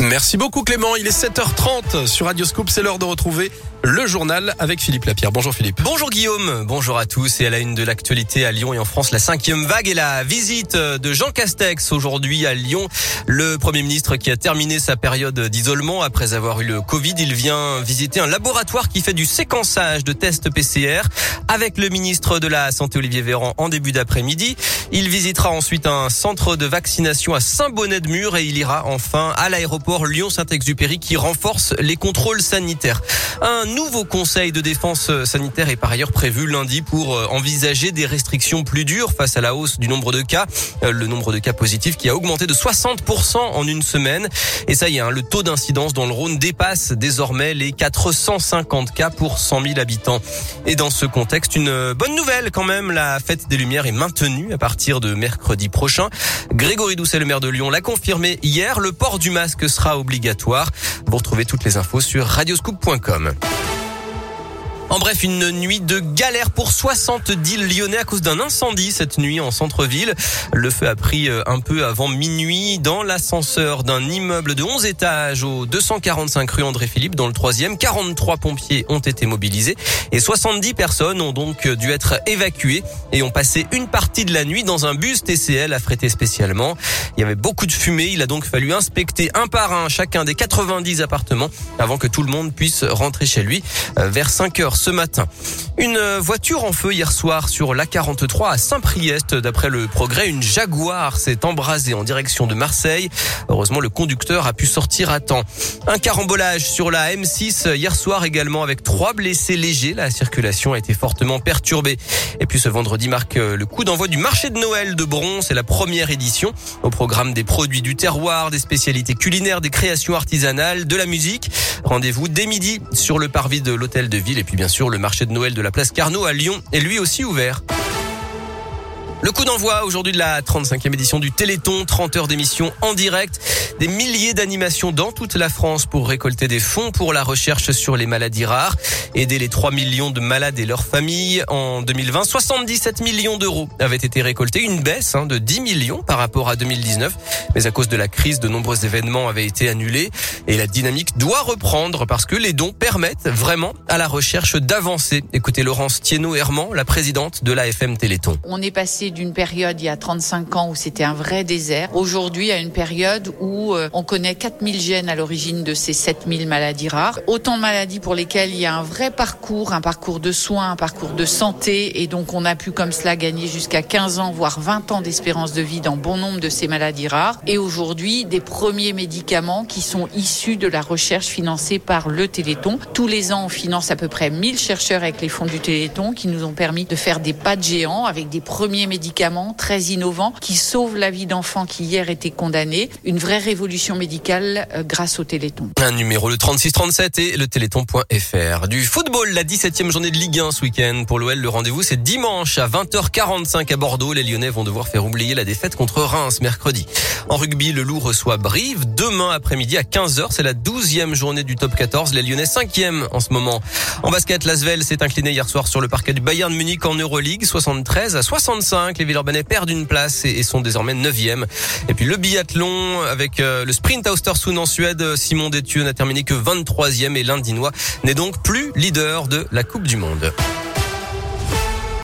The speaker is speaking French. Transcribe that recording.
Merci beaucoup Clément, il est 7h30 sur Radio Scoop, c'est l'heure de retrouver le journal avec Philippe Lapierre. Bonjour Philippe. Bonjour Guillaume, bonjour à tous et à la une de l'actualité à Lyon et en France, la cinquième vague et la visite de Jean Castex aujourd'hui à Lyon. Le Premier ministre qui a terminé sa période d'isolement après avoir eu le Covid, il vient visiter un laboratoire qui fait du séquençage de tests PCR avec le ministre de la Santé Olivier Véran en début d'après-midi. Il visitera ensuite un centre de vaccination à Saint-Bonnet-de-Mur et il ira enfin à l'aéroport l'aéroport Lyon-Saint-Exupéry qui renforce les contrôles sanitaires. Un nouveau conseil de défense sanitaire est par ailleurs prévu lundi pour euh, envisager des restrictions plus dures face à la hausse du nombre de cas, euh, le nombre de cas positifs qui a augmenté de 60% en une semaine. Et ça y est, hein, le taux d'incidence dans le Rhône dépasse désormais les 450 cas pour 100 000 habitants. Et dans ce contexte, une bonne nouvelle quand même, la fête des Lumières est maintenue à partir de mercredi prochain. Grégory Doucet, le maire de Lyon, l'a confirmé hier, le port du masque que sera obligatoire. Vous retrouvez toutes les infos sur radioscoop.com. En bref, une nuit de galère pour 70 Lyonnais à cause d'un incendie cette nuit en centre-ville. Le feu a pris euh, un peu avant minuit dans l'ascenseur d'un immeuble de 11 étages au 245 rue André-Philippe dans le troisième. 43 pompiers ont été mobilisés et 70 personnes ont donc dû être évacuées et ont passé une partie de la nuit dans un bus TCL affrété spécialement. Il y avait beaucoup de fumée. Il a donc fallu inspecter un par un chacun des 90 appartements avant que tout le monde puisse rentrer chez lui euh, vers 5 heures ce matin. Une voiture en feu hier soir sur l'A43 à Saint-Priest. D'après le progrès, une Jaguar s'est embrasée en direction de Marseille. Heureusement, le conducteur a pu sortir à temps. Un carambolage sur la M6 hier soir également avec trois blessés légers. La circulation a été fortement perturbée. Et puis ce vendredi marque le coup d'envoi du marché de Noël de Bron. C'est la première édition. Au programme des produits du terroir, des spécialités culinaires, des créations artisanales, de la musique. Rendez-vous dès midi sur le parvis de l'hôtel de ville et puis bien sûr le marché de Noël de la place Carnot à Lyon est lui aussi ouvert. Le coup d'envoi aujourd'hui de la 35e édition du Téléthon, 30 heures d'émission en direct, des milliers d'animations dans toute la France pour récolter des fonds pour la recherche sur les maladies rares, aider les 3 millions de malades et leurs familles. En 2020, 77 millions d'euros avaient été récoltés, une baisse hein, de 10 millions par rapport à 2019, mais à cause de la crise, de nombreux événements avaient été annulés et la dynamique doit reprendre parce que les dons permettent vraiment à la recherche d'avancer. Écoutez Laurence Thienot-Herman, la présidente de l'AFM Téléthon. On est passé d'une période il y a 35 ans où c'était un vrai désert, aujourd'hui à une période où euh, on connaît 4000 gènes à l'origine de ces 7000 maladies rares. Autant de maladies pour lesquelles il y a un vrai parcours, un parcours de soins, un parcours de santé et donc on a pu comme cela gagner jusqu'à 15 ans, voire 20 ans d'espérance de vie dans bon nombre de ces maladies rares. Et aujourd'hui, des premiers médicaments qui sont issus de la recherche financée par le Téléthon. Tous les ans, on finance à peu près 1000 chercheurs avec les fonds du Téléthon qui nous ont permis de faire des pas de géants avec des premiers médicaments très innovants qui sauvent la vie d'enfants qui hier étaient condamnés. Une vraie révolution médicale euh, grâce au Téléthon. Un numéro le 3637 et le téléthon.fr. Du football, la 17e journée de Ligue 1 ce week-end. Pour l'OL, le rendez-vous c'est dimanche à 20h45 à Bordeaux. Les Lyonnais vont devoir faire oublier la défaite contre Reims mercredi. En rugby, le Loup reçoit Brive demain après-midi à 15h. C'est la 12e journée du top 14. Les Lyonnais 5e en ce moment. En basket, Lasvel s'est incliné hier soir sur le parquet du Bayern Munich en Euroleague 73 à 65 les Villeurbanais perdent une place et sont désormais 9e. Et puis le biathlon avec euh, le sprint à Östersund en Suède, Simon Détieux n'a terminé que 23e et l'Indinois n'est donc plus leader de la Coupe du Monde.